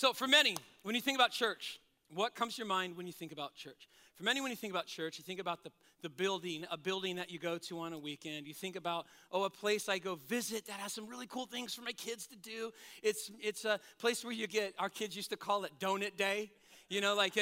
So, for many, when you think about church, what comes to your mind when you think about church? For many, when you think about church, you think about the, the building, a building that you go to on a weekend. You think about, oh, a place I go visit that has some really cool things for my kids to do. It's, it's a place where you get, our kids used to call it donut day. You know, like,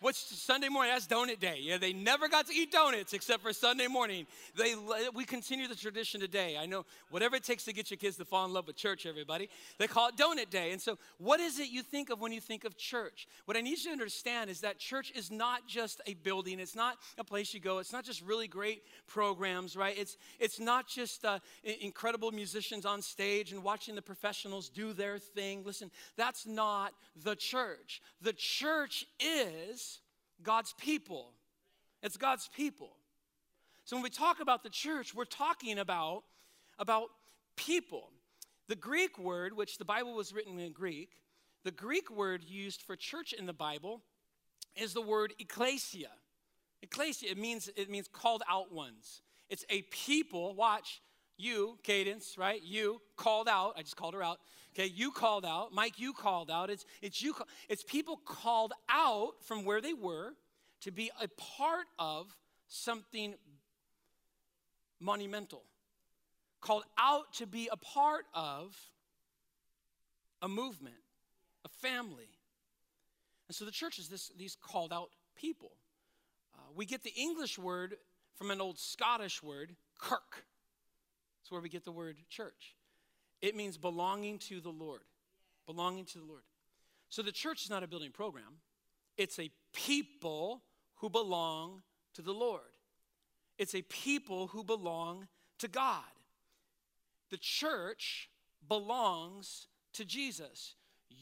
what's Sunday morning? That's donut day. Yeah, they never got to eat donuts except for Sunday morning. They, we continue the tradition today. I know whatever it takes to get your kids to fall in love with church, everybody, they call it donut day. And so, what is it you think of when you think of church? What I need you to understand is that church is not just a building, it's not a place you go, it's not just really great programs, right? It's, it's not just uh, incredible musicians on stage and watching the professionals do their thing. Listen, that's not the church. The church church is God's people. It's God's people. So when we talk about the church, we're talking about, about people. The Greek word, which the Bible was written in Greek, the Greek word used for church in the Bible is the word ecclesia. Ecclesia, it means, it means called out ones. It's a people, watch, you, Cadence, right? You called out. I just called her out. Okay, you called out. Mike, you called out. It's, it's you. It's people called out from where they were to be a part of something monumental. Called out to be a part of a movement, a family. And so the church is this, these called out people. Uh, we get the English word from an old Scottish word, kirk. Where we get the word church. It means belonging to the Lord. Belonging to the Lord. So the church is not a building program, it's a people who belong to the Lord. It's a people who belong to God. The church belongs to Jesus.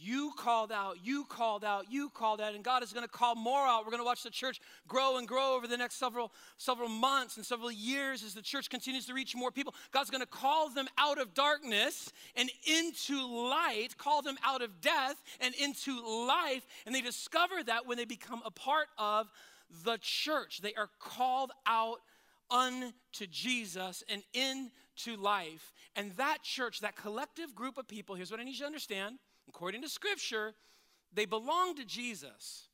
You called out, you called out, you called out, and God is going to call more out. We're going to watch the church grow and grow over the next several, several months and several years as the church continues to reach more people. God's going to call them out of darkness and into light, call them out of death and into life. And they discover that when they become a part of the church. They are called out unto Jesus and into life. And that church, that collective group of people, here's what I need you to understand according to Scripture, they belong to Jesus.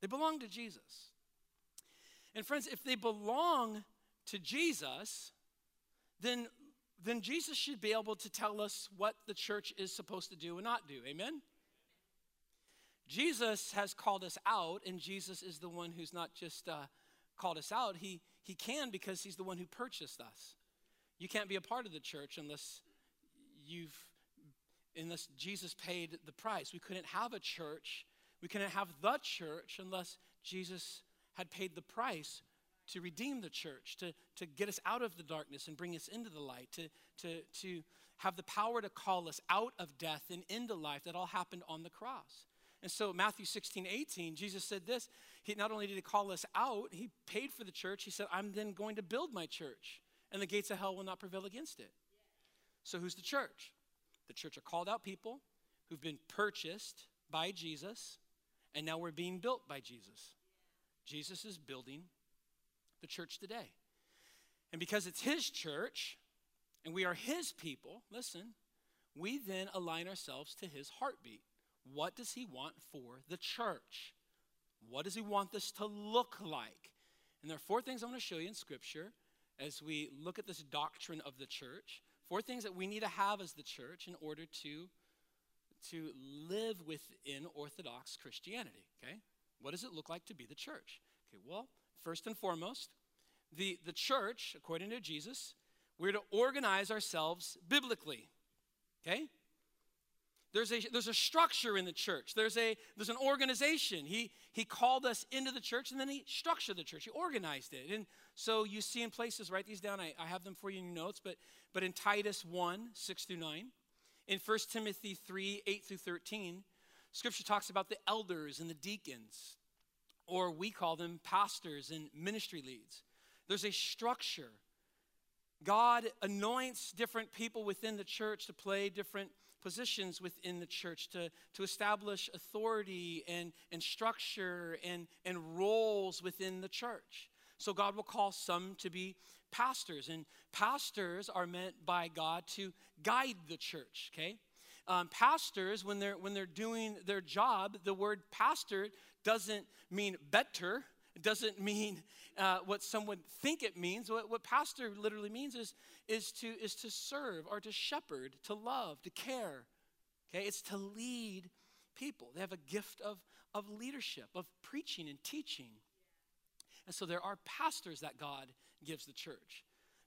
They belong to Jesus. And friends, if they belong to Jesus, then, then Jesus should be able to tell us what the church is supposed to do and not do. Amen? Jesus has called us out, and Jesus is the one who's not just uh, called us out, he, he can because he's the one who purchased us. You can't be a part of the church unless you've unless Jesus paid the price. We couldn't have a church, we couldn't have the church unless Jesus had paid the price to redeem the church, to, to get us out of the darkness and bring us into the light, to, to, to have the power to call us out of death and into life. That all happened on the cross. And so, Matthew 16, 18, Jesus said this. He not only did he call us out, he paid for the church. He said, I'm then going to build my church, and the gates of hell will not prevail against it. So, who's the church? The church are called out people who've been purchased by Jesus, and now we're being built by Jesus. Jesus is building the church today. And because it's his church and we are his people, listen, we then align ourselves to his heartbeat. What does he want for the church? What does he want this to look like? And there are four things I want to show you in Scripture as we look at this doctrine of the church. Four things that we need to have as the church in order to, to live within Orthodox Christianity, okay? What does it look like to be the church? Okay, well, first and foremost, the, the church, according to Jesus, we're to organize ourselves biblically, okay? There's a, there's a structure in the church. There's, a, there's an organization. He, he called us into the church and then he structured the church. He organized it. And so you see in places, write these down. I, I have them for you in your notes, but, but in Titus 1, 6 through 9, in 1 Timothy 3, 8 through 13, scripture talks about the elders and the deacons, or we call them pastors and ministry leads. There's a structure. God anoints different people within the church to play different positions within the church to, to establish authority and, and structure and, and roles within the church. So God will call some to be pastors, and pastors are meant by God to guide the church, okay? um, pastors, when they're, when they're doing their job, the word pastor doesn't mean better. Doesn't mean uh, what some would think it means. What, what pastor literally means is, is, to, is to serve or to shepherd, to love, to care. Okay, it's to lead people. They have a gift of, of leadership, of preaching and teaching. And so there are pastors that God gives the church.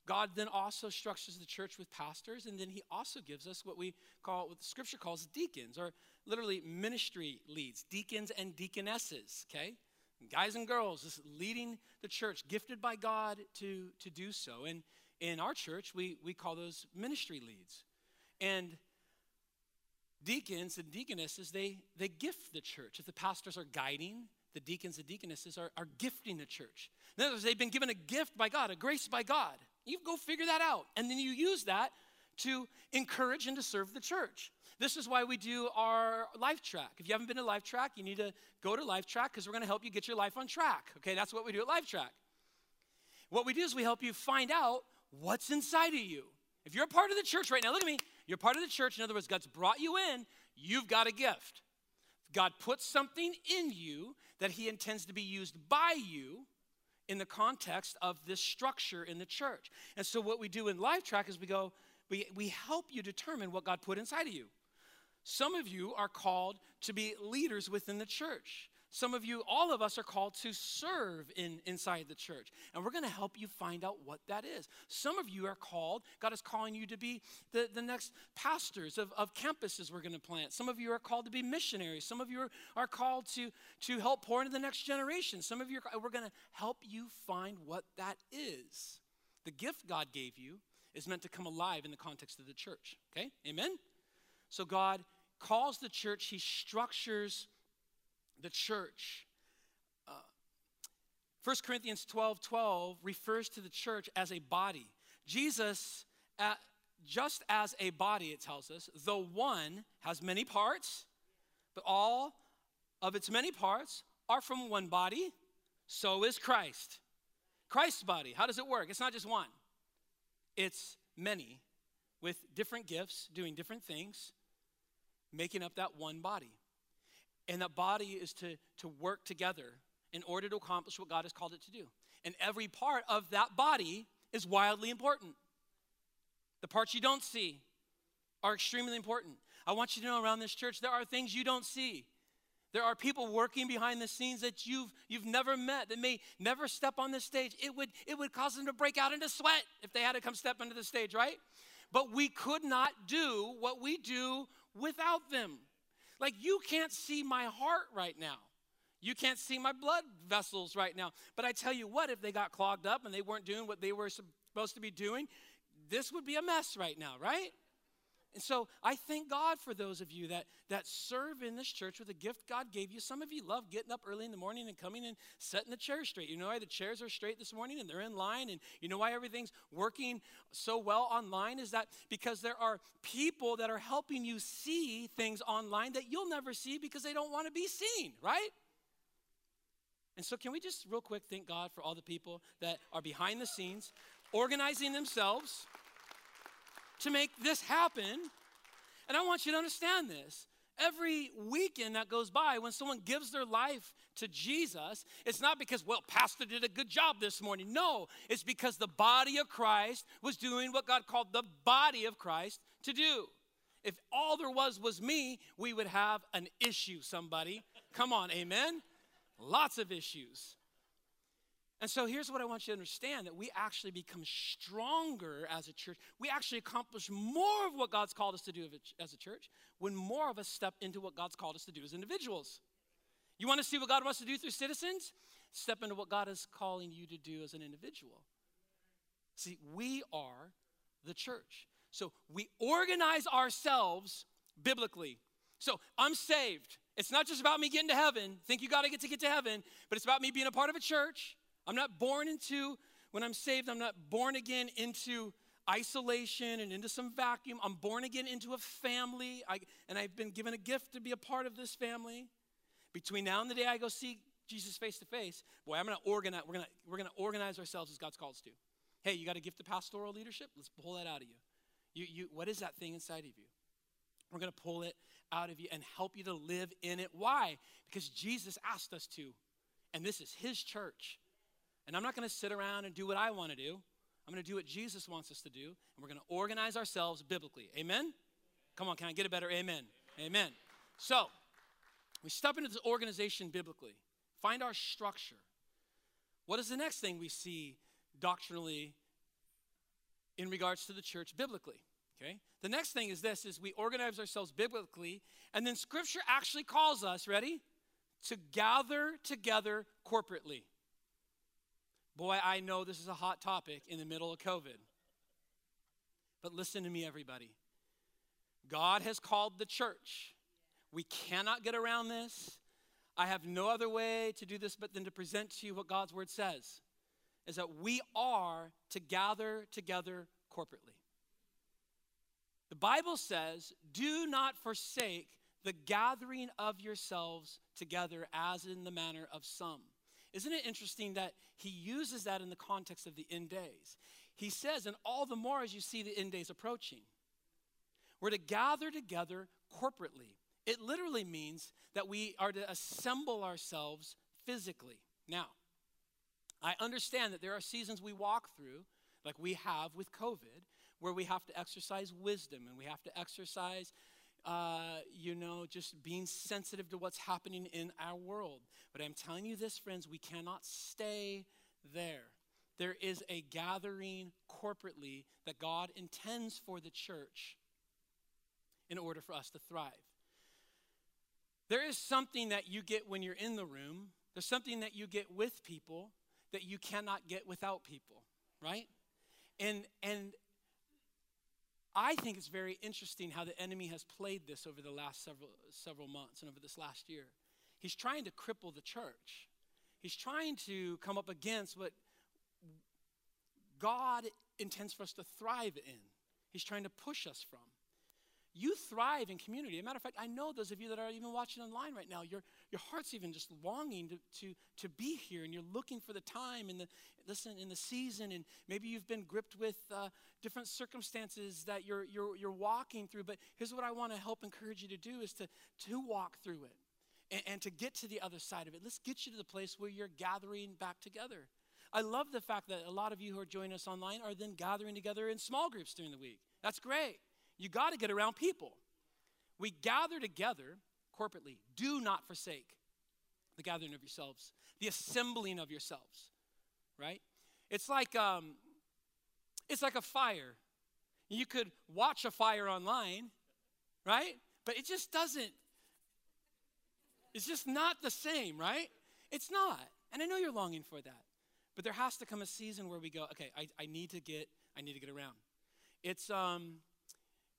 God then also structures the church with pastors, and then He also gives us what we call, what the scripture calls deacons, or literally ministry leads, deacons and deaconesses, okay? Guys and girls just leading the church, gifted by God to, to do so. And in our church, we, we call those ministry leads. And deacons and deaconesses, they, they gift the church. If the pastors are guiding, the deacons and deaconesses are, are gifting the church. In other words, they've been given a gift by God, a grace by God. You go figure that out. And then you use that to encourage and to serve the church. This is why we do our life track. If you haven't been to life track, you need to go to life track because we're going to help you get your life on track. Okay, that's what we do at life track. What we do is we help you find out what's inside of you. If you're a part of the church right now, look at me. You're part of the church. In other words, God's brought you in. You've got a gift. God puts something in you that He intends to be used by you in the context of this structure in the church. And so, what we do in Life Track is we go, we, we help you determine what God put inside of you. Some of you are called to be leaders within the church. Some of you, all of us, are called to serve in, inside the church. And we're going to help you find out what that is. Some of you are called, God is calling you to be the, the next pastors of, of campuses we're going to plant. Some of you are called to be missionaries. Some of you are, are called to, to help pour into the next generation. Some of you, are, we're going to help you find what that is. The gift God gave you is meant to come alive in the context of the church. Okay? Amen? So God calls the church, He structures the church. Uh, 1 Corinthians 12 12 refers to the church as a body. Jesus, just as a body, it tells us, though one has many parts, but all of its many parts are from one body, so is Christ. Christ's body, how does it work? It's not just one, it's many with different gifts, doing different things, making up that one body. And that body is to, to work together in order to accomplish what God has called it to do. And every part of that body is wildly important. The parts you don't see are extremely important. I want you to know around this church, there are things you don't see. There are people working behind the scenes that you've, you've never met, that may never step on the stage. It would, it would cause them to break out into sweat if they had to come step into the stage, right? But we could not do what we do without them. Like, you can't see my heart right now. You can't see my blood vessels right now. But I tell you what, if they got clogged up and they weren't doing what they were supposed to be doing, this would be a mess right now, right? And so I thank God for those of you that, that serve in this church with a gift God gave you. Some of you love getting up early in the morning and coming and setting the chairs straight. You know why the chairs are straight this morning and they're in line, and you know why everything's working so well online is that because there are people that are helping you see things online that you'll never see because they don't want to be seen, right? And so, can we just real quick thank God for all the people that are behind the scenes, organizing themselves? To make this happen. And I want you to understand this. Every weekend that goes by, when someone gives their life to Jesus, it's not because, well, Pastor did a good job this morning. No, it's because the body of Christ was doing what God called the body of Christ to do. If all there was was me, we would have an issue, somebody. Come on, amen? Lots of issues. And so here's what I want you to understand that we actually become stronger as a church. We actually accomplish more of what God's called us to do as a church when more of us step into what God's called us to do as individuals. You want to see what God wants to do through citizens? Step into what God is calling you to do as an individual. See, we are the church. So we organize ourselves biblically. So I'm saved. It's not just about me getting to heaven. Think you got to get to get to heaven, but it's about me being a part of a church I'm not born into, when I'm saved, I'm not born again into isolation and into some vacuum. I'm born again into a family, I, and I've been given a gift to be a part of this family. Between now and the day I go see Jesus face to face, boy, I'm gonna organize, we're gonna, we're gonna organize ourselves as God's called us to. Hey, you got a gift of pastoral leadership? Let's pull that out of you. You, you. What is that thing inside of you? We're going to pull it out of you and help you to live in it. Why? Because Jesus asked us to. And this is His church. And I'm not going to sit around and do what I want to do. I'm going to do what Jesus wants us to do. And we're going to organize ourselves biblically. Amen? Come on, can I get a better amen? Amen. amen. So, we step into this organization biblically, find our structure. What is the next thing we see doctrinally in regards to the church biblically? Okay? The next thing is this is we organize ourselves biblically and then scripture actually calls us, ready? To gather together corporately. Boy, I know this is a hot topic in the middle of COVID. But listen to me everybody. God has called the church. We cannot get around this. I have no other way to do this but than to present to you what God's word says is that we are to gather together corporately. The Bible says, do not forsake the gathering of yourselves together as in the manner of some. Isn't it interesting that he uses that in the context of the end days? He says, and all the more as you see the end days approaching, we're to gather together corporately. It literally means that we are to assemble ourselves physically. Now, I understand that there are seasons we walk through, like we have with COVID, where we have to exercise wisdom and we have to exercise, uh, you know, just being sensitive to what's happening in our world. But I'm telling you this, friends, we cannot stay there. There is a gathering corporately that God intends for the church in order for us to thrive. There is something that you get when you're in the room, there's something that you get with people that you cannot get without people, right? And and I think it's very interesting how the enemy has played this over the last several several months and over this last year. He's trying to cripple the church. He's trying to come up against what God intends for us to thrive in. He's trying to push us from. You thrive in community. As a matter of fact, I know those of you that are even watching online right now, your, your heart's even just longing to, to, to be here and you're looking for the time and the listen in the season and maybe you've been gripped with uh, different circumstances that you're, you're, you're walking through. But here's what I want to help encourage you to do is to, to walk through it and, and to get to the other side of it. Let's get you to the place where you're gathering back together. I love the fact that a lot of you who are joining us online are then gathering together in small groups during the week. That's great. You got to get around people. We gather together corporately. Do not forsake the gathering of yourselves, the assembling of yourselves, right? It's like um, it's like a fire. You could watch a fire online, right? But it just doesn't. It's just not the same, right? It's not. And I know you're longing for that. But there has to come a season where we go, okay, I, I need to get, I need to get around. It's um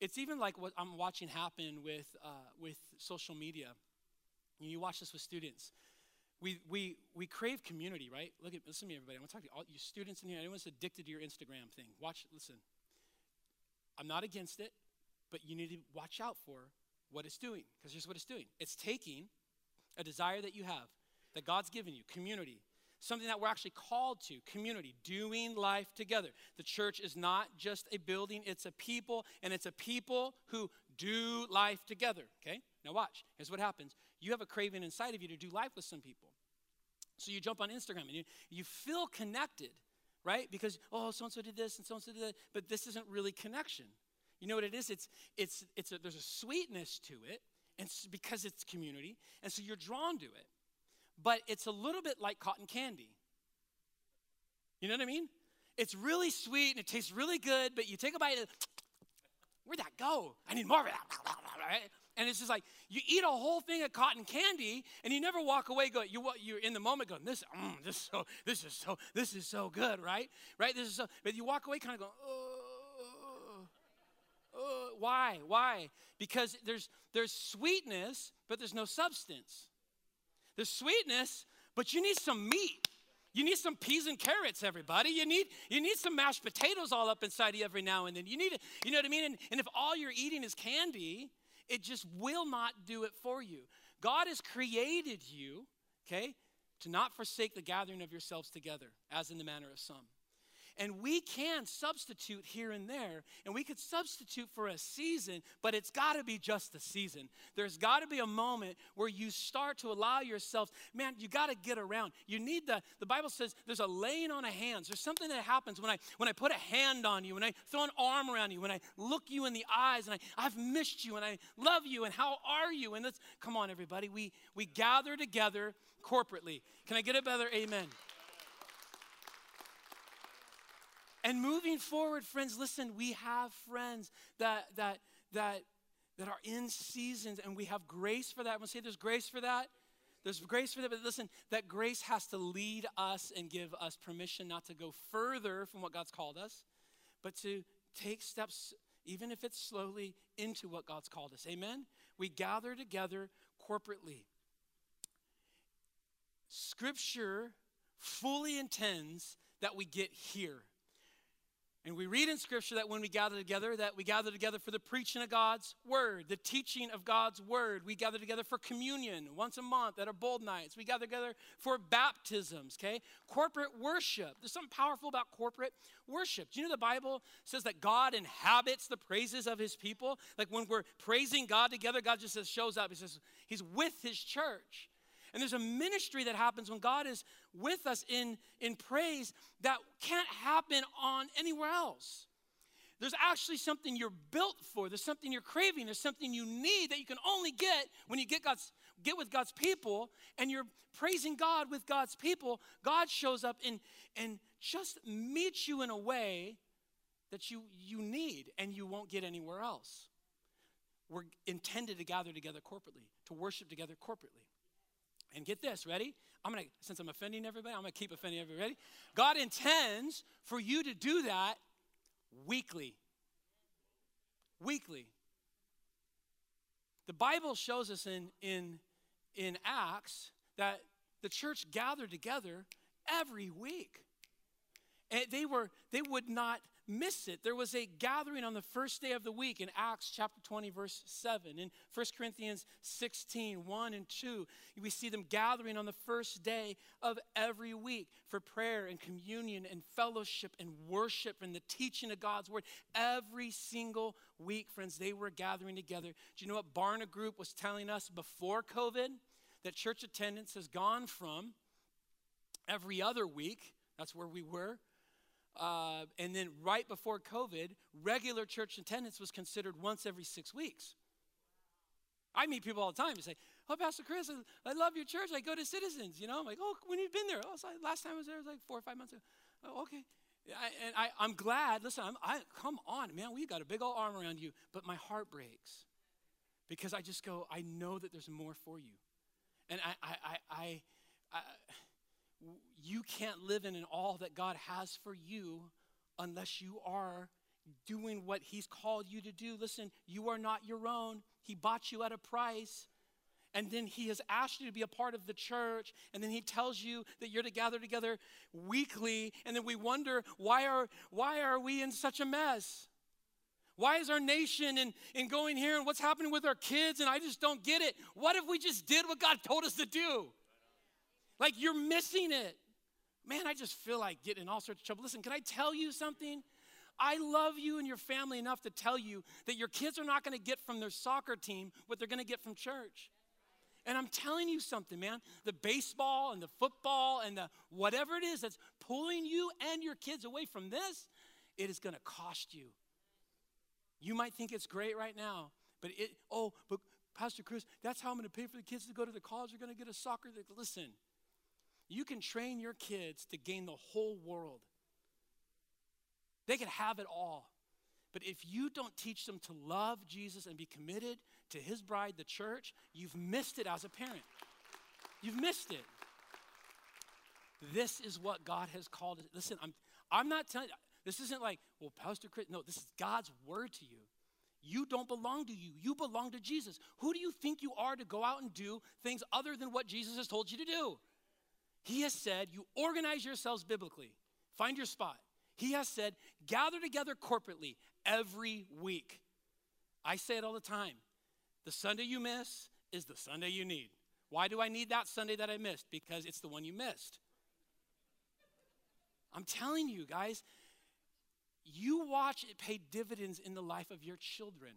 it's even like what I'm watching happen with, uh, with social media. You watch this with students. We, we, we crave community, right? Look at, listen to me, everybody. I want to talk to all you students in here. Anyone that's addicted to your Instagram thing, watch, listen. I'm not against it, but you need to watch out for what it's doing, because here's what it's doing it's taking a desire that you have, that God's given you, community, something that we're actually called to community, doing life together. The church is not just a building, it's a people, and it's a people who do life together. Okay? Now, watch. Here's what happens you have a craving inside of you to do life with some people. So you jump on Instagram and you, you feel connected, right? Because, oh, so and so did this and so and so did that, but this isn't really connection. You know what it is? It's, it's, it's a, there's a sweetness to it, and because it's community, and so you're drawn to it but it's a little bit like cotton candy. You know what I mean? It's really sweet and it tastes really good, but you take a bite, where'd that go? I need more of that. And it's just like you eat a whole thing of cotton candy, and you never walk away. Go, you you're in the moment going, this, mm, this is so, this is so, this is so good, right? Right? This is so. But you walk away kind of going, oh, oh, why, why? Because there's there's sweetness, but there's no substance. There's sweetness, but you need some meat. You need some peas and carrots, everybody. You need, you need some mashed potatoes all up inside you every now and then. You need it, you know what I mean? And, and if all you're eating is candy, it just will not do it for you. God has created you, okay, to not forsake the gathering of yourselves together, as in the manner of some. And we can substitute here and there, and we could substitute for a season, but it's got to be just a season. There's got to be a moment where you start to allow yourself, man, you got to get around. You need the, the Bible says there's a laying on of hands. There's something that happens when I when I put a hand on you, when I throw an arm around you, when I look you in the eyes, and I, I've missed you, and I love you, and how are you? And let's come on, everybody. We we gather together corporately. Can I get a better amen? And moving forward, friends, listen, we have friends that that that that are in seasons and we have grace for that. I'm gonna say there's grace for that. There's grace for that, but listen, that grace has to lead us and give us permission not to go further from what God's called us, but to take steps, even if it's slowly, into what God's called us. Amen? We gather together corporately. Scripture fully intends that we get here. And we read in Scripture that when we gather together, that we gather together for the preaching of God's word, the teaching of God's word. We gather together for communion once a month at our bold nights. We gather together for baptisms, okay? Corporate worship. There's something powerful about corporate worship. Do you know the Bible says that God inhabits the praises of his people? Like when we're praising God together, God just says, shows up. He says, He's with his church. And there's a ministry that happens when God is with us in, in praise that can't happen on anywhere else. There's actually something you're built for. There's something you're craving. There's something you need that you can only get when you get God's get with God's people and you're praising God with God's people. God shows up and and just meets you in a way that you you need and you won't get anywhere else. We're intended to gather together corporately, to worship together corporately. And get this, ready? I'm gonna, since I'm offending everybody, I'm gonna keep offending everybody. Ready? God intends for you to do that weekly. Weekly. The Bible shows us in, in, in Acts that the church gathered together every week. And they were, they would not miss it. There was a gathering on the first day of the week in Acts chapter 20, verse 7. In 1 Corinthians 16, 1 and 2, we see them gathering on the first day of every week for prayer and communion and fellowship and worship and the teaching of God's word. Every single week, friends, they were gathering together. Do you know what Barna Group was telling us before COVID? That church attendance has gone from every other week, that's where we were, uh, and then right before COVID, regular church attendance was considered once every six weeks. I meet people all the time and say, Oh, Pastor Chris, I love your church. I go to Citizens. You know, I'm like, Oh, when you've been there? Oh, so last time I was there was like four or five months ago. Oh, okay. I, and I, am glad. Listen, I'm, I, come on, man. We got a big old arm around you. But my heart breaks because I just go, I know that there's more for you. And I, I, I, I you can't live in all that God has for you unless you are doing what He's called you to do. Listen, you are not your own. He bought you at a price. And then He has asked you to be a part of the church. And then He tells you that you're to gather together weekly. And then we wonder, why are, why are we in such a mess? Why is our nation in, in going here and what's happening with our kids? And I just don't get it. What if we just did what God told us to do? Like you're missing it. Man, I just feel like getting in all sorts of trouble. Listen, can I tell you something? I love you and your family enough to tell you that your kids are not going to get from their soccer team what they're going to get from church. And I'm telling you something, man. The baseball and the football and the whatever it is that's pulling you and your kids away from this, it is going to cost you. You might think it's great right now, but it, oh, but Pastor Chris, that's how I'm going to pay for the kids to go to the college. They're going to get a soccer. Listen, you can train your kids to gain the whole world. They can have it all. But if you don't teach them to love Jesus and be committed to his bride, the church, you've missed it as a parent. You've missed it. This is what God has called. Listen, I'm, I'm not telling this isn't like, well, Pastor Chris. No, this is God's word to you. You don't belong to you. You belong to Jesus. Who do you think you are to go out and do things other than what Jesus has told you to do? He has said, you organize yourselves biblically, find your spot. He has said, gather together corporately every week. I say it all the time. The Sunday you miss is the Sunday you need. Why do I need that Sunday that I missed? Because it's the one you missed. I'm telling you guys, you watch it pay dividends in the life of your children.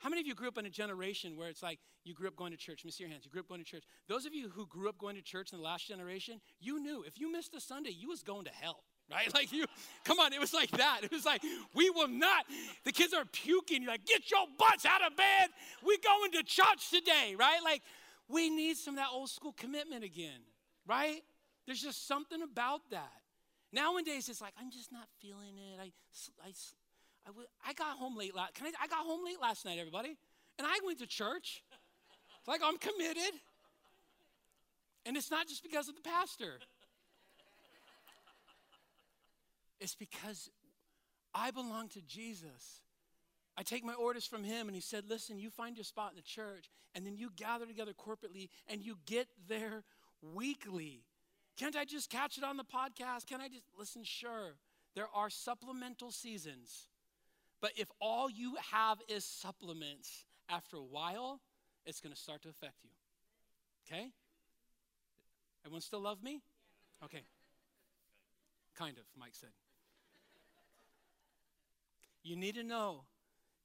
How many of you grew up in a generation where it's like you grew up going to church? See your hands. You grew up going to church. Those of you who grew up going to church in the last generation, you knew if you missed a Sunday, you was going to hell right? Like you, come on, it was like that. It was like, we will not, the kids are puking. You're like, get your butts out of bed. We going to church today, right? Like, we need some of that old school commitment again, right? There's just something about that. Nowadays, it's like, I'm just not feeling it. I, I, I, I got home late last, I, I got home late last night, everybody. And I went to church. It's like, I'm committed. And it's not just because of the pastor. It's because I belong to Jesus. I take my orders from him, and he said, Listen, you find your spot in the church, and then you gather together corporately, and you get there weekly. Can't I just catch it on the podcast? Can I just listen? Sure. There are supplemental seasons. But if all you have is supplements, after a while, it's going to start to affect you. Okay? Everyone still love me? Okay. Kind of, Mike said. You need to know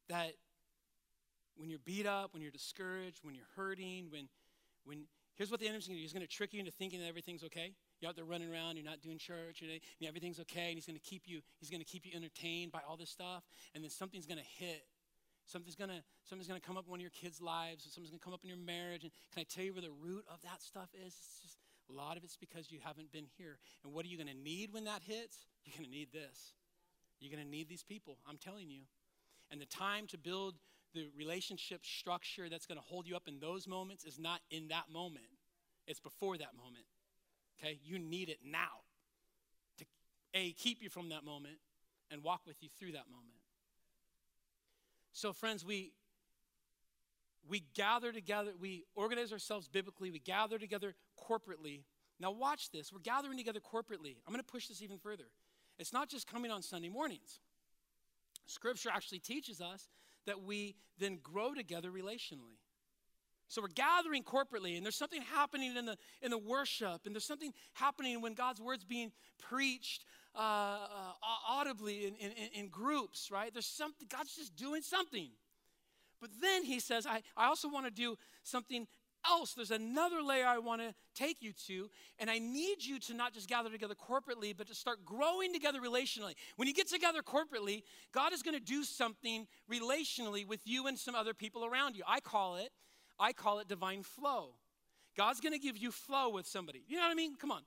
that when you're beat up, when you're discouraged, when you're hurting, when, when here's what the enemy's going to do. He's going to trick you into thinking that everything's okay. You're out there running around, you're not doing church, and everything's okay, and he's to keep you, he's to keep you entertained by all this stuff, and then something's to hit. Something's gonna, something's gonna come up in one of your kids' lives, or something's gonna come up in your marriage. And can I tell you where the root of that stuff is? It's just a lot of it's because you haven't been here. And what are you gonna need when that hits? You're gonna need this. You're to need these people, I'm telling you. And the time to build the relationship structure that's going to hold you up in those moments is not in that moment, it's before that moment. Okay? You need it now to A, keep you from that moment and walk with you through that moment. So, friends, we we gather together, we organize ourselves biblically, we gather together corporately. Now, watch this. We're gathering together corporately. I'm going to push this even further. It's not just coming on Sunday mornings. Scripture actually teaches us that we then grow together relationally. So we're gathering corporately, and there's something happening in the in the worship, and there's something happening when God's word's being preached uh, uh, audibly in, in, in groups, right? There's something God's just doing something. But then He says, I, I also want to do something else, there's another layer I want to take you to. And I need you to not just gather together corporately, but to start growing together relationally. When you get together corporately, God is going to do something relationally with you and some other people around you. I call it, I call it divine flow. God's going to give you flow with somebody. You know what I mean? Come on.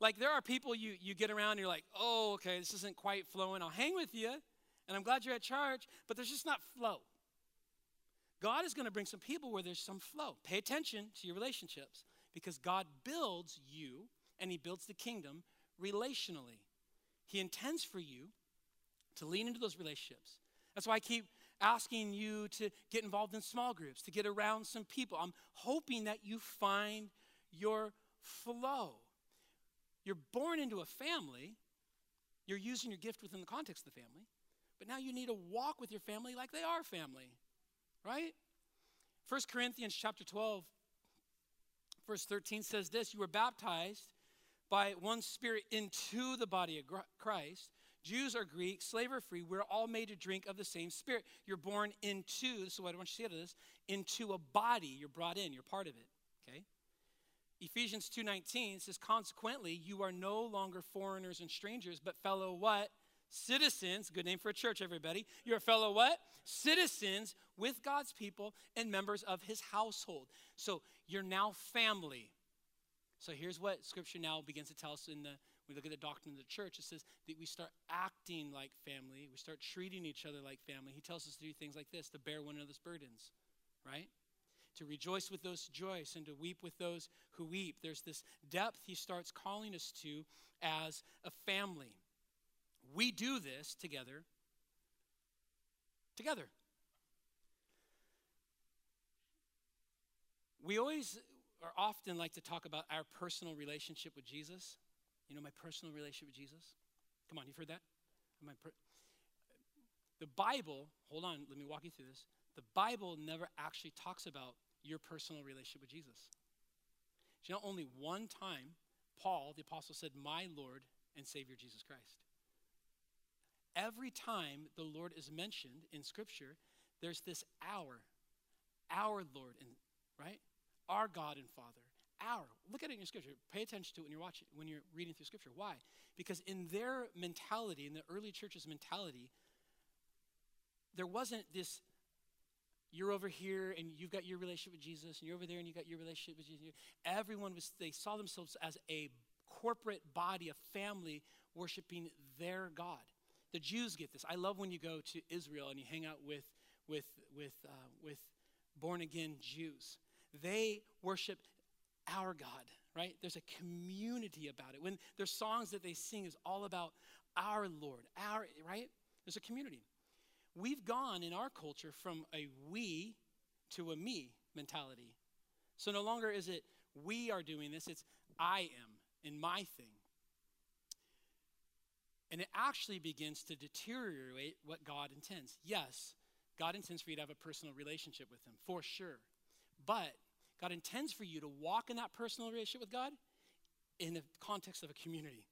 Like there are people you you get around and you're like, "Oh, okay, this isn't quite flowing. I'll hang with you." And I'm glad you're at church, but there's just not flow. God is going to bring some people where there's some flow. Pay attention to your relationships because God builds you and He builds the kingdom relationally. He intends for you to lean into those relationships. That's why I keep asking you to get involved in small groups, to get around some people. I'm hoping that you find your flow. You're born into a family, you're using your gift within the context of the family, but now you need to walk with your family like they are family right? 1 Corinthians chapter 12, verse 13 says this You were baptized by one spirit into the body of Christ. Jews or Greeks, slave or free, we're all made to drink of the same spirit. You're born into, this is what I want you to see of this, into a body. You're brought in, you're part of it. Okay? Ephesians 2:19 says, consequently, you are no longer foreigners and strangers, but fellow what? citizens, good name for a church, everybody. You're a fellow what? Citizens with God's people and members of his household. So you're now family. So here's what scripture now begins to tell us in the we look at the doctrine of the church, it says that we start acting like family, we start treating each other like family. He tells us to do things like this to bear one another's burdens, right? To rejoice with those who rejoice and to weep with those who weep. There's this depth he starts calling us to as a family. We do this together. Together. We always or often like to talk about our personal relationship with Jesus. You know, my personal relationship with Jesus. Come on, you've heard that? The Bible, hold on, let me walk you through this. The Bible never actually talks about your personal relationship with Jesus. You know, only one time Paul, the apostle, said, My Lord and Savior Jesus Christ. every time the Lord is mentioned in Scripture, there's this our, our Lord, and right? Our God and Father. Our. Look at it in your scripture. Pay attention to it when you're watching, when you're reading through scripture. Why? Because in their mentality, in the early church's mentality, there wasn't this you're over here and you've got your relationship with Jesus, and you're over there and you got your relationship with Jesus. Everyone was, they saw themselves as a corporate body, a family worshiping their God. The Jews get this. I love when you go to Israel and you hang out with, with, with, uh, with born again Jews. They worship our God, right? There's a community about it. When their songs that they sing is all about our Lord, our, right? There's a community. We've gone in our culture from a we to a me mentality. So no longer is it we are doing this, it's I am in my thing. And it actually begins to deteriorate what God intends. Yes, God intends for you to have a personal relationship with Him, for sure. But God intends for you to walk in that personal relationship with God in the context of a community,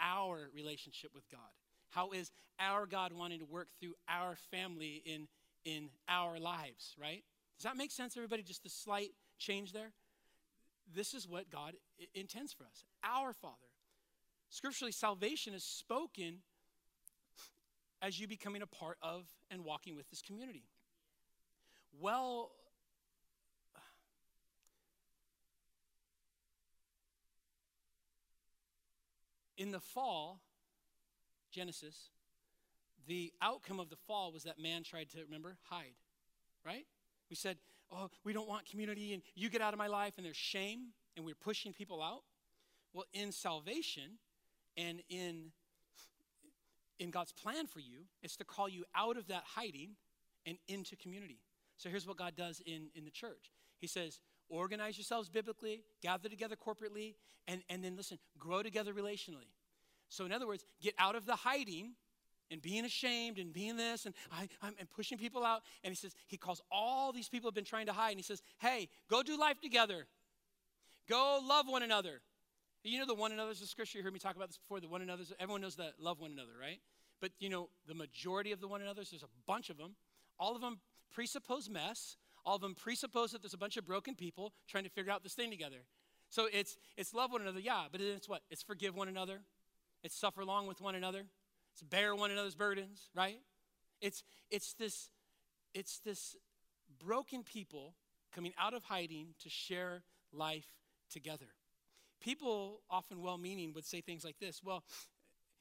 our relationship with God. How is our God wanting to work through our family in, in our lives, right? Does that make sense, everybody? Just a slight change there? This is what God intends for us. Our Father. Scripturally, salvation is spoken as you becoming a part of and walking with this community. Well, in the fall, Genesis, the outcome of the fall was that man tried to, remember, hide, right? We said, oh, we don't want community and you get out of my life, and there's shame, and we're pushing people out. Well, in salvation and in, in God's plan for you, it's to call you out of that hiding and into community. So here's what God does in, in the church He says, organize yourselves biblically, gather together corporately, and, and then listen, grow together relationally. So, in other words, get out of the hiding and being ashamed and being this and I, am pushing people out. And he says, he calls all these people have been trying to hide. And he says, hey, go do life together. Go love one another. You know the one another's the scripture. You heard me talk about this before. The one another's. Everyone knows that love one another, right? But you know the majority of the one another's. There's a bunch of them. All of them presuppose mess. All of them presuppose that there's a bunch of broken people trying to figure out this thing together. So it's it's love one another, yeah. But it's what? It's forgive one another. It's suffer along with one another. It's bear one another's burdens, right? It's it's this it's this broken people coming out of hiding to share life together. People, often well meaning, would say things like this Well,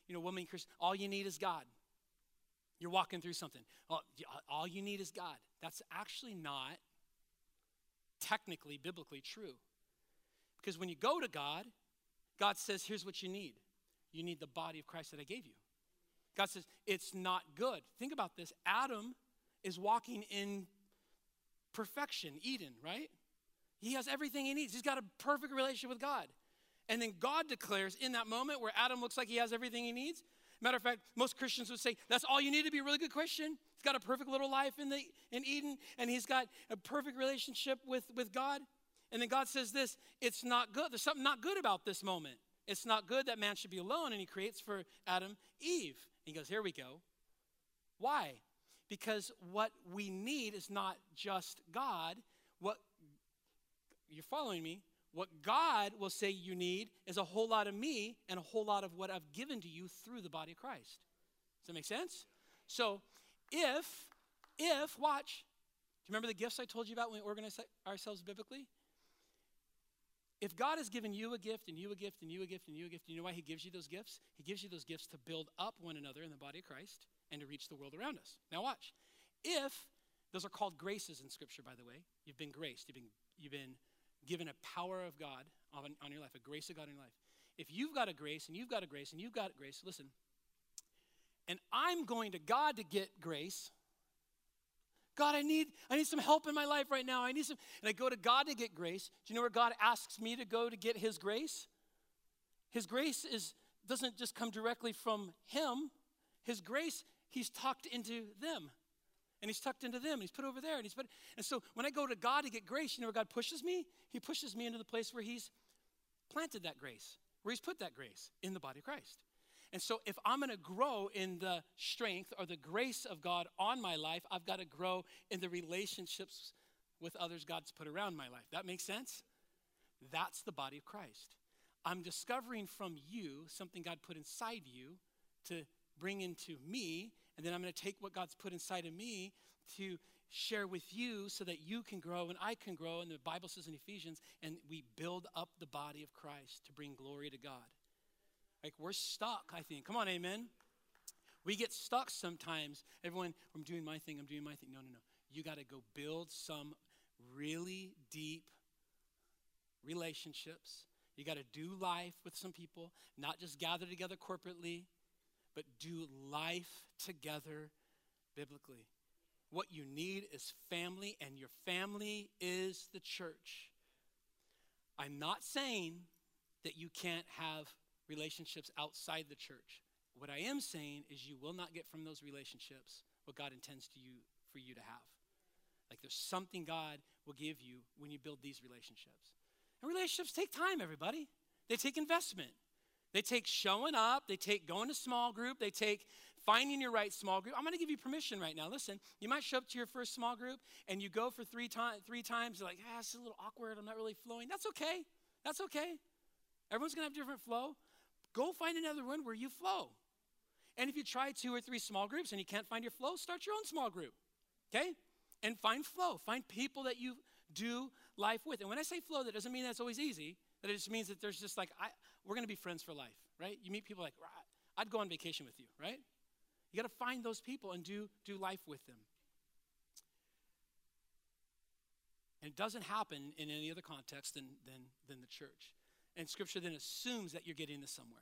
you know, woman Christian, all you need is God. You're walking through something. Uh, all you need is God. That's actually not technically, biblically true. Because when you go to God, God says, Here's what you need you need the body of Christ that I gave you. God says, It's not good. Think about this Adam is walking in perfection, Eden, right? He has everything he needs. He's got a perfect relationship with God. And then God declares in that moment where Adam looks like he has everything he needs. Matter of fact, most Christians would say that's all you need to be a really good Christian. He's got a perfect little life in, the, in Eden, and he's got a perfect relationship with, with God. And then God says this it's not good. There's something not good about this moment. It's not good that man should be alone, and he creates for Adam Eve. And he goes, Here we go. Why? Because what we need is not just God. What you're following me? What God will say you need is a whole lot of me and a whole lot of what I've given to you through the body of Christ. Does that make sense? So, if, if, watch, do you remember the gifts I told you about when we organize ourselves biblically? If God has given you a gift and you a gift and you a gift and you a gift, you know why He gives you those gifts? He gives you those gifts to build up one another in the body of Christ and to reach the world around us. Now, watch. If, those are called graces in Scripture, by the way, you've been graced, you've been, you've been given a power of God on, on your life, a grace of God in your life. If you've got a grace and you've got a grace and you've got a grace, listen, and I'm going to God to get grace, God, I need, I need some help in my life right now. I need some, and I go to God to get grace. Do you know where God asks me to go to get his grace? His grace is doesn't just come directly from him. His grace, he's talked into them. And he's tucked into them, and he's put over there, and he's put and so when I go to God to get grace, you know where God pushes me? He pushes me into the place where he's planted that grace, where he's put that grace in the body of Christ. And so, if I'm going to grow in the strength or the grace of God on my life, I've got to grow in the relationships with others God's put around my life. That makes sense? That's the body of Christ. I'm discovering from you something God put inside you to bring into me, and then I'm going to take what God's put inside of me to share with you so that you can grow and I can grow. And the Bible says in Ephesians, and we build up the body of Christ to bring glory to God. Like we're stuck, I think. Come on, amen. We get stuck sometimes. Everyone, I'm doing my thing, I'm doing my thing. No, no, no. You got to go build some really deep relationships. You got to do life with some people, not just gather together corporately, but do life together biblically. What you need is family, and your family is the church. I'm not saying that you can't have relationships outside the church. What I am saying is you will not get from those relationships what God intends to you for you to have. Like there's something God will give you when you build these relationships. And relationships take time, everybody. They take investment. They take showing up, they take going to small group, they take finding your right small group. I'm going to give you permission right now. Listen, you might show up to your first small group and you go for three, times. three times. You're like, ah, it's a little awkward. I'm not really flowing. That's okay. That's okay. Everyone's going to have different flow. Go find another one where you flow. And if you try two or three small groups and you can't find your flow, start your own small group. Okay? And find flow. Find people that you do life with. And when I say flow, that doesn't mean that's always easy. That it just means that there's just like, I, we're going to be friends for life, right? You meet people like, I'd go on vacation with you, right? You got to find those people and do, do life with them. And it doesn't happen in any other context than, than, than the church. And scripture then assumes that you're getting this somewhere.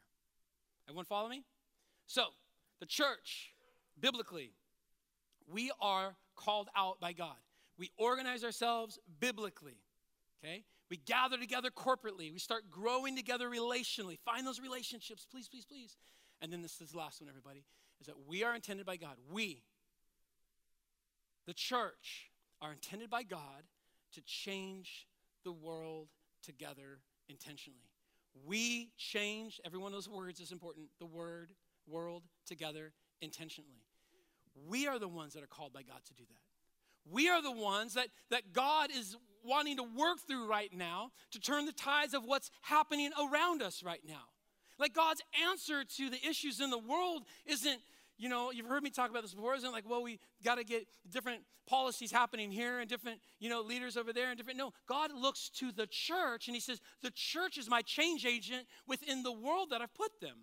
Everyone follow me? So, the church, biblically, we are called out by God. We organize ourselves biblically, okay? We gather together corporately. We start growing together relationally. Find those relationships, please, please, please. And then this is the last one, everybody is that we are intended by God. We, the church, are intended by God to change the world together intentionally. We change, every one of those words is important, the word, world, together intentionally. We are the ones that are called by God to do that. We are the ones that, that God is wanting to work through right now to turn the tides of what's happening around us right now. Like God's answer to the issues in the world isn't, you know, you've heard me talk about this before, isn't like, well, we got to get different policies happening here and different, you know, leaders over there and different. No, God looks to the church and He says, the church is my change agent within the world that I've put them.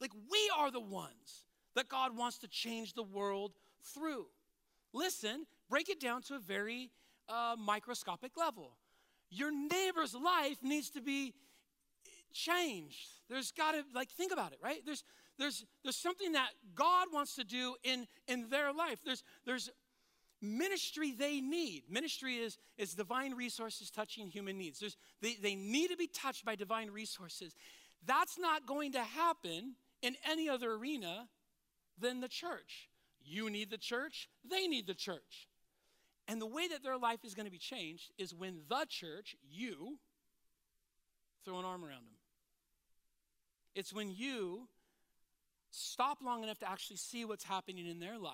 Like, we are the ones that God wants to change the world through. Listen, break it down to a very uh, microscopic level. Your neighbor's life needs to be changed. There's got to, like, think about it, right? There's, there's, there's something that God wants to do in, in their life. There's, there's ministry they need. Ministry is, is divine resources touching human needs. There's, they, they need to be touched by divine resources. That's not going to happen in any other arena than the church. You need the church, they need the church. And the way that their life is going to be changed is when the church, you, throw an arm around them. It's when you stop long enough to actually see what's happening in their life,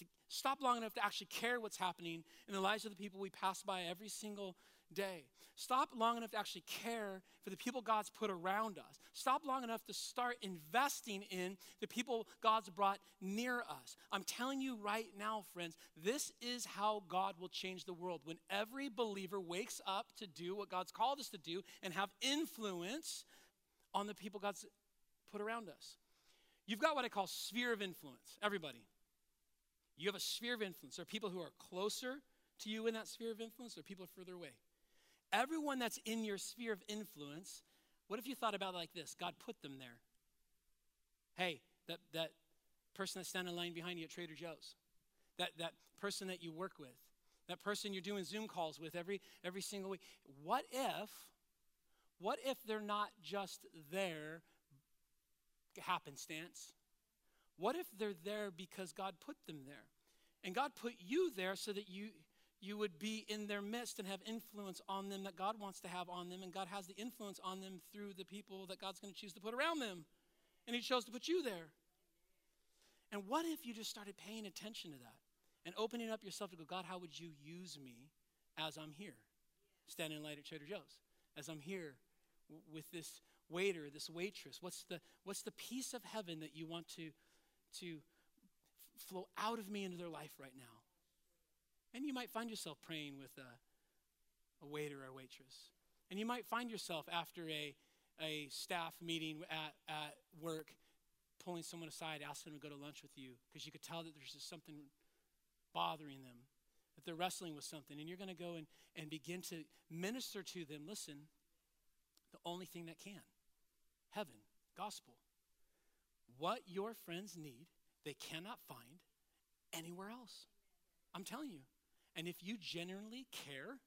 to stop long enough to actually care what's happening in the lives of the people we pass by every single day. Stop long enough to actually care for the people God's put around us. Stop long enough to start investing in the people God's brought near us. I'm telling you right now, friends, this is how God will change the world. When every believer wakes up to do what God's called us to do and have influence on the people God's put around us. You've got what I call sphere of influence, everybody. You have a sphere of influence. There are people who are closer to you in that sphere of influence, or people further away. Everyone that's in your sphere of influence, what if you thought about it like this? God put them there. Hey, that, that person that's standing in line behind you at Trader Joe's, that, that person that you work with, that person you're doing Zoom calls with every, every single week. What if, what if they're not just there happenstance? What if they're there because God put them there? And God put you there so that you you would be in their midst and have influence on them that God wants to have on them, and God has the influence on them through the people that God's going to choose to put around them. and He chose to put you there. And what if you just started paying attention to that and opening up yourself to go, God, how would you use me as I'm here, standing in light at Trader Joe's, as I'm here w- with this waiter, this waitress? What's the, what's the piece of heaven that you want to, to flow out of me into their life right now? And you might find yourself praying with a, a waiter or waitress. And you might find yourself after a, a staff meeting at, at work pulling someone aside, asking them to go to lunch with you because you could tell that there's just something bothering them, that they're wrestling with something. And you're going to go and, and begin to minister to them. Listen, the only thing that can heaven, gospel. What your friends need, they cannot find anywhere else. I'm telling you. And if you genuinely care,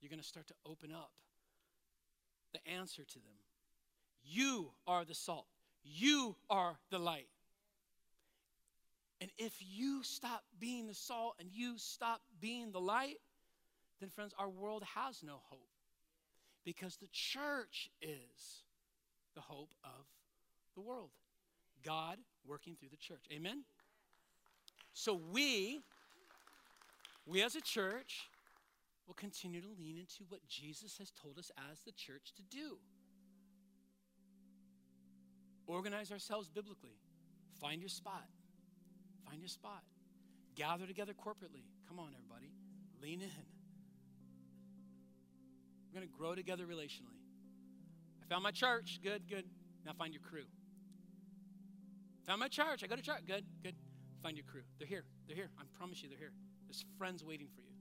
you're going to start to open up the answer to them. You are the salt, you are the light. And if you stop being the salt and you stop being the light, then, friends, our world has no hope because the church is the hope of the world. God working through the church. Amen? So we, we as a church, will continue to lean into what Jesus has told us as the church to do. Organize ourselves biblically. Find your spot. Find your spot. Gather together corporately. Come on, everybody. Lean in. We're going to grow together relationally. I found my church. Good, good. Now find your crew. Found my church. I go to church. Good, good. Find your crew. They're here. They're here. I promise you, they're here. There's friends waiting for you.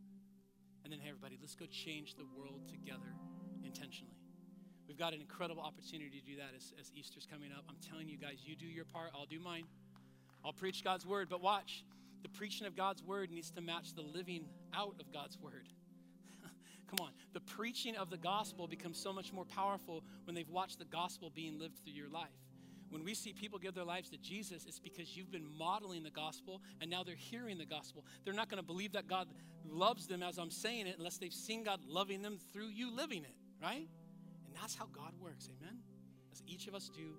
And then, hey, everybody, let's go change the world together intentionally. We've got an incredible opportunity to do that as, as Easter's coming up. I'm telling you guys, you do your part, I'll do mine. I'll preach God's word, but watch. The preaching of God's word needs to match the living out of God's word. Come on. The preaching of the gospel becomes so much more powerful when they've watched the gospel being lived through your life. When we see people give their lives to Jesus, it's because you've been modeling the gospel and now they're hearing the gospel. They're not going to believe that God loves them as I'm saying it unless they've seen God loving them through you living it, right? And that's how God works, amen? As each of us do